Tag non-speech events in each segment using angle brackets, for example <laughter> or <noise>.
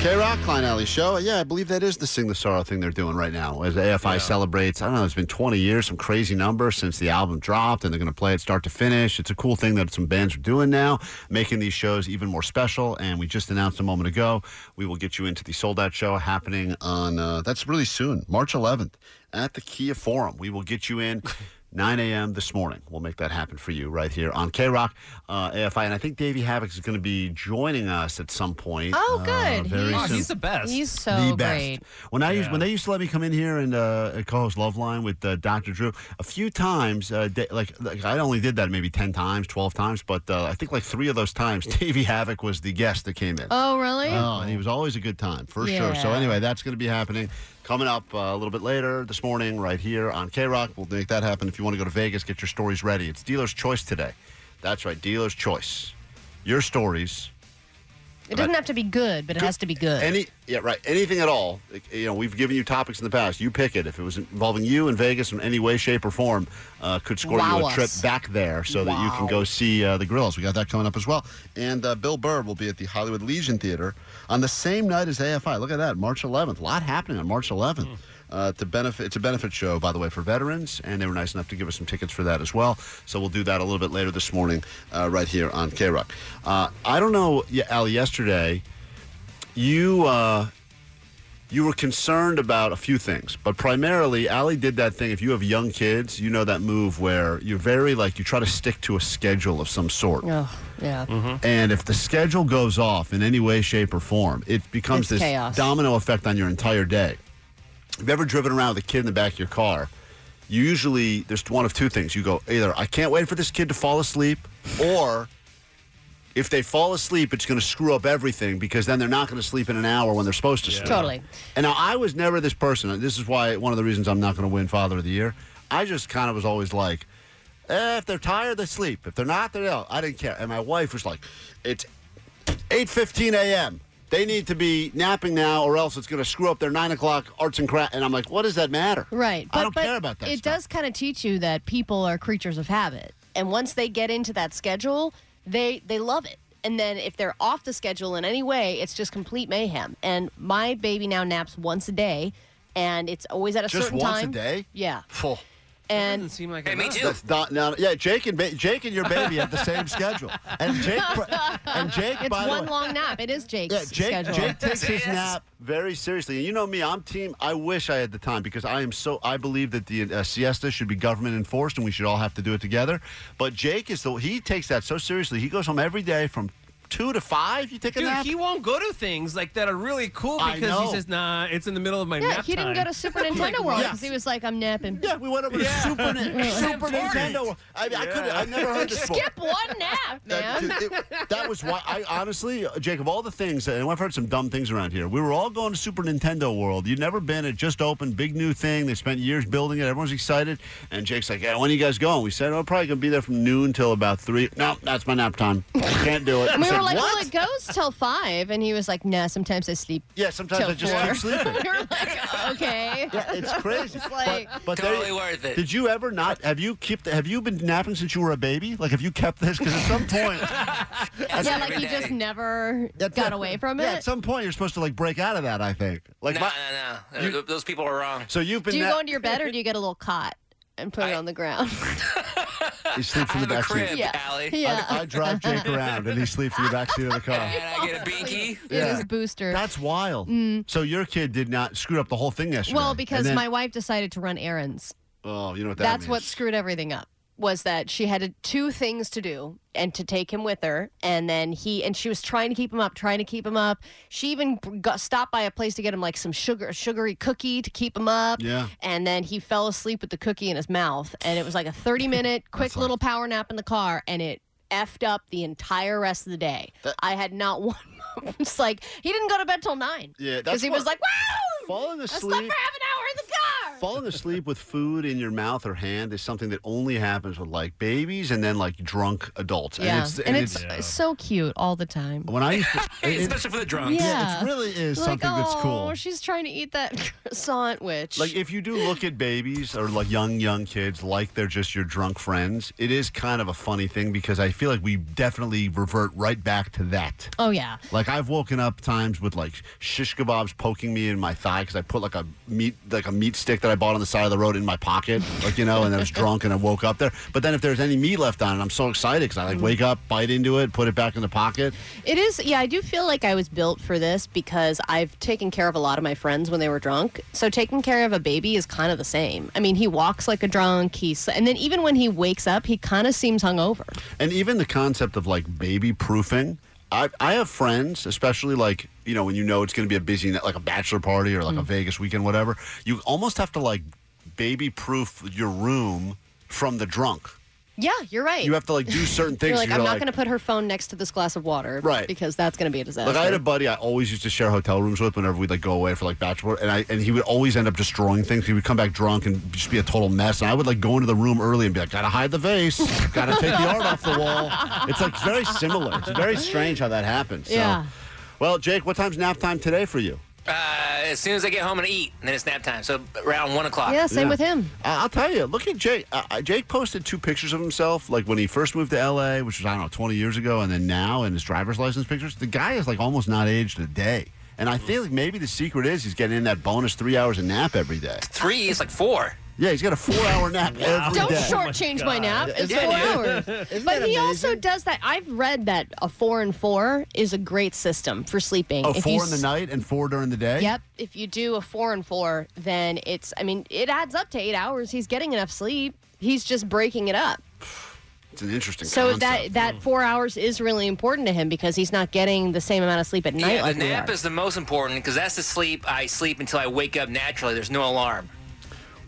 All right, it's K Rock, Klein Alley Show. Yeah, I believe that is the Sing the Sorrow thing they're doing right now. As AFI celebrates, I don't know, it's been 20 years, some crazy number since the album dropped, and they're going to play it start to finish. It's a cool thing that some bands are doing now, making these shows even more special. And we just announced a moment ago, we will get you into the sold out show happening on, uh, that's really soon, March 11th at the Kia Forum. We will get you in. <laughs> 9 a.m. this morning. We'll make that happen for you right here on KROQ uh, AFI. And I think Davey Havok is going to be joining us at some point. Oh, uh, good. very He's- soon. He's the best. He's so the best. great. When I used, Yeah. when they used to let me come in here and uh, co-host Loveline with uh, Dr. Drew, a few times, uh, da- like, like I only did that maybe ten times, twelve times, but uh, I think like three of those times, Davey Havok was the guest that came in. Oh, really? Oh, and he was always a good time for sure. So anyway, that's going to be happening coming up uh, a little bit later this morning, right here on KROQ. We'll make that happen. If you want to go to Vegas, get your stories ready. It's dealer's choice today. That's right, dealer's choice. Your stories. It doesn't have to be good, but it has to be good. Any yeah right anything at all. Like, You know we've given you topics in the past. You pick it. If it was involving you in Vegas in any way, shape, or form, uh, could score Wow you a trip back there so that you can go see uh, the Gorillaz. We got that coming up as well. And uh, Bill Burr will be at the Hollywood Legion Theater on the same night as AFI. Look at that, March 11th. A lot happening on March 11th. Uh, to benefit, it's a benefit show, by the way, for veterans, and they were nice enough to give us some tickets for that as well. So we'll do that a little bit later this morning, uh, right here on KROQ. Uh, I don't know, yeah, Allie. Yesterday, you uh, you were concerned about a few things, but primarily, Allie did that thing. If you have young kids, you know that move where you're very like you try to stick to a schedule of some sort. oh, yeah. And if the schedule goes off in any way, shape, or form, it becomes It's this chaos. domino effect on your entire day. If you've ever driven around with a kid in the back of your car, you usually there's one of two things. You go either I can't wait for this kid to fall asleep, or if they fall asleep, it's going to screw up everything because then they're not going to sleep in an hour when they're supposed to sleep. Totally. And now I was never this person. This is why one of the reasons I'm not going to win Father of the Year. I just kind of was always like, eh, if they're tired, they sleep. If they're not, they don't. I didn't care. And my wife was like, it's 8:15 a.m. They need to be napping now, or else it's going to screw up their nine o'clock arts and craft. And I'm like, what does that matter? Right. I don't care about that. It stuff. does kind of teach you that people are creatures of habit. And once they get into that schedule, they they love it. And then if they're off the schedule in any way, it's just complete mayhem. And my baby now naps once a day, and it's always at a Just certain once a day? Yeah. Full. And Doesn't seem like Hey, me enough. too. That's not, no, yeah, Jake and ba- Jake and your baby have the same schedule. And Jake and Jake it's by the It's one way, long nap. It is Jake's Yeah, Jake, schedule. Jake takes his nap very seriously, and you know me. I'm team. I wish I had the time because I am so. I believe that the uh, siesta should be government enforced, and we should all have to do it together. But Jake is the. He takes that so seriously. He goes home every day from two to five. You take a Dude, nap. he won't go to things like that are really cool I because he know. says, "Nah, it's in the middle of my yeah, nap he didn't time." go to <laughs> Super Nintendo World because yes. he was like, I'm napping. yeah, we went over to Yeah. Super, Ni- <laughs> Super. Nintendo. I, mean, I could. I never heard this before. Skip one nap, That, man. dude, it- that was why I honestly, Jake, of all the things, and I've heard some dumb things around here. We were all going to Super Nintendo World. You'd never been. It just opened, big new thing. They spent years building it. Everyone's excited. And Jake's like, "Yeah, when are you guys going?" We said, "I'm probably gonna be there from noon till about three. No, that's my nap time. Can't do it." I we said, were like, "What?" well, it goes till five, and he was like, nah, sometimes I sleep. yeah, sometimes till I just four. keep <laughs> sleeping. we were like, okay. <laughs> Yeah, it's crazy. It's like- but but there- Totally worth it. Did you ever not? Have you kept? Have you been napping since you were a baby? Like, have you kept this? Because at some point, <laughs> yeah, like every he just never That's got it. away from it. Yeah, at some point, you're supposed to like break out of that. I think. Like, no, my- no, no. Th- Those people are wrong. so you've been. Do you nap- go into your bed or do you get a little cot and put it on the ground? He sleeps in the have a back seat. Yeah. Allie. yeah. I, I drive Jake around and he sleeps in the back seat of the car. And I get a binky. It Yeah. is a booster. That's wild. So your kid did not screw up the whole thing yesterday. Mm. well, because then- my wife decided to run errands. oh, you know what that means? That's means. what screwed everything up. Was that she had two things to do and to take him with her, and then he and she was trying to keep him up, trying to keep him up. She even got stopped by a place to get him like some sugar, sugary cookie to keep him up. Yeah. And then he fell asleep with the cookie in his mouth, and it was like a thirty <laughs> minute quick little power nap in the car, and it effed up the entire rest of the day. That- I had not <laughs> one <laughs> it's like he didn't go to bed till nine. Yeah, because he what- was like, "Wow, Falling I slept asleep. for half an hour in the car." Falling asleep with food in your mouth or hand is something that only happens with like babies and then like drunk adults. Yeah, and it's, and it's, so cute all the time. when I used to, <laughs> it- especially for the drunks. Yeah. it really is like, something that's cool. "Oh, she's trying to eat that <laughs> croissant, which Like if you do look at babies or like young young kids like they're just your drunk friends, it is kind of a funny thing because I feel like we definitely revert right back to that. oh yeah, Like I've woken up times with like shish kebabs poking me in my thigh because I put like a meat like a meat stick that I bought on the side of the road in my pocket, like you know, and I was <laughs> drunk and I woke up there. But then if there's any meat left on it, I'm so excited because I like wake up, bite into it, put it back in the pocket. It is, yeah. I do feel like I was built for this because I've taken care of a lot of my friends when they were drunk. So taking care of a baby is kind of the same. I mean, he walks like a drunk. He's, and then even when he wakes up, he kind of seems hungover. And even the concept of like baby proofing. I, I have friends, especially like, you know, when you know it's going to be a busy night, like a bachelor party or like Mm. a Vegas weekend, whatever, you almost have to like baby proof your room from the drunk. Yeah, you're right. You have to like do certain <laughs> things. You're like, You're I'm not going to put her phone next to this glass of water, Right. Because that's going to be a disaster. Like I had a buddy I always used to share hotel rooms with whenever we'd like go away for like bachelor, and I and he would always end up destroying things. He would come back drunk and just be a total mess. And I would like go into the room early and be like, "Gotta hide the vase, gotta take the art off the wall." It's like very similar. It's very strange how that happens. So- Yeah. Well, Jake, what time's nap time today for you? Uh, As soon as I get home and eat, and then it's nap time. So around one o'clock. yeah, same Yeah. with him. I- I'll tell you. Look at Jake. Uh, uh, Jake posted two pictures of himself, like when he first moved to LA, which was I don't know, 20 years ago, and then now in his driver's license pictures. The guy is like almost not aged a day. And I feel like maybe the secret is he's getting in that bonus three hours of nap every day. Three is like four. Yeah, he's got a four-hour <laughs> nap every Don't day. shortchange oh my nap. It's four hours. <laughs> Isn't But he also does that. I've read that a four and four is a great system for sleeping. Oh, If four you in the night and four during the day. Yep. If you do a four and four, then it's, I mean, it adds up to eight hours. He's getting enough sleep. He's just breaking it up. It's an interesting. So concept. that that four hours is really important to him because he's not getting the same amount of sleep at night Yeah, like the we nap is the most important because that's the sleep I sleep until I wake up naturally. There's no alarm.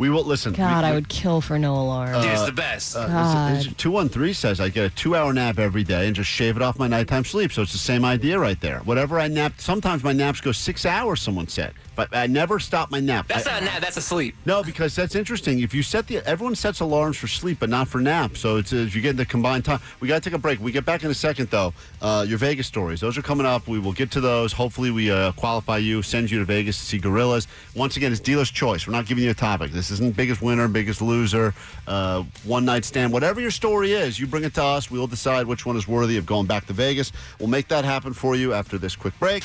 We will listen. God, we, I would kill for no alarm. Dude, it's the best. God. Two one three says I get a two-hour nap every day and just shave it off my nighttime sleep. So it's the same idea right there. Whatever I nap, sometimes my naps go six hours. Someone said, but I never stop my nap. that's I- not a nap. That's a sleep. No, because that's interesting. If you set the everyone sets alarms for sleep, but not for nap. So it's uh, if you get the combined time. We got to take a break. We get back in a second though. Uh, your Vegas stories; those are coming up. We will get to those. Hopefully, we uh, qualify you, send you to Vegas to see Gorillaz. Once again, it's dealer's choice. We're not giving you a topic. This isn't biggest winner, biggest loser, uh, one night stand. Whatever your story is, you bring it to us. We'll decide which one is worthy of going back to Vegas. We'll make that happen for you after this quick break.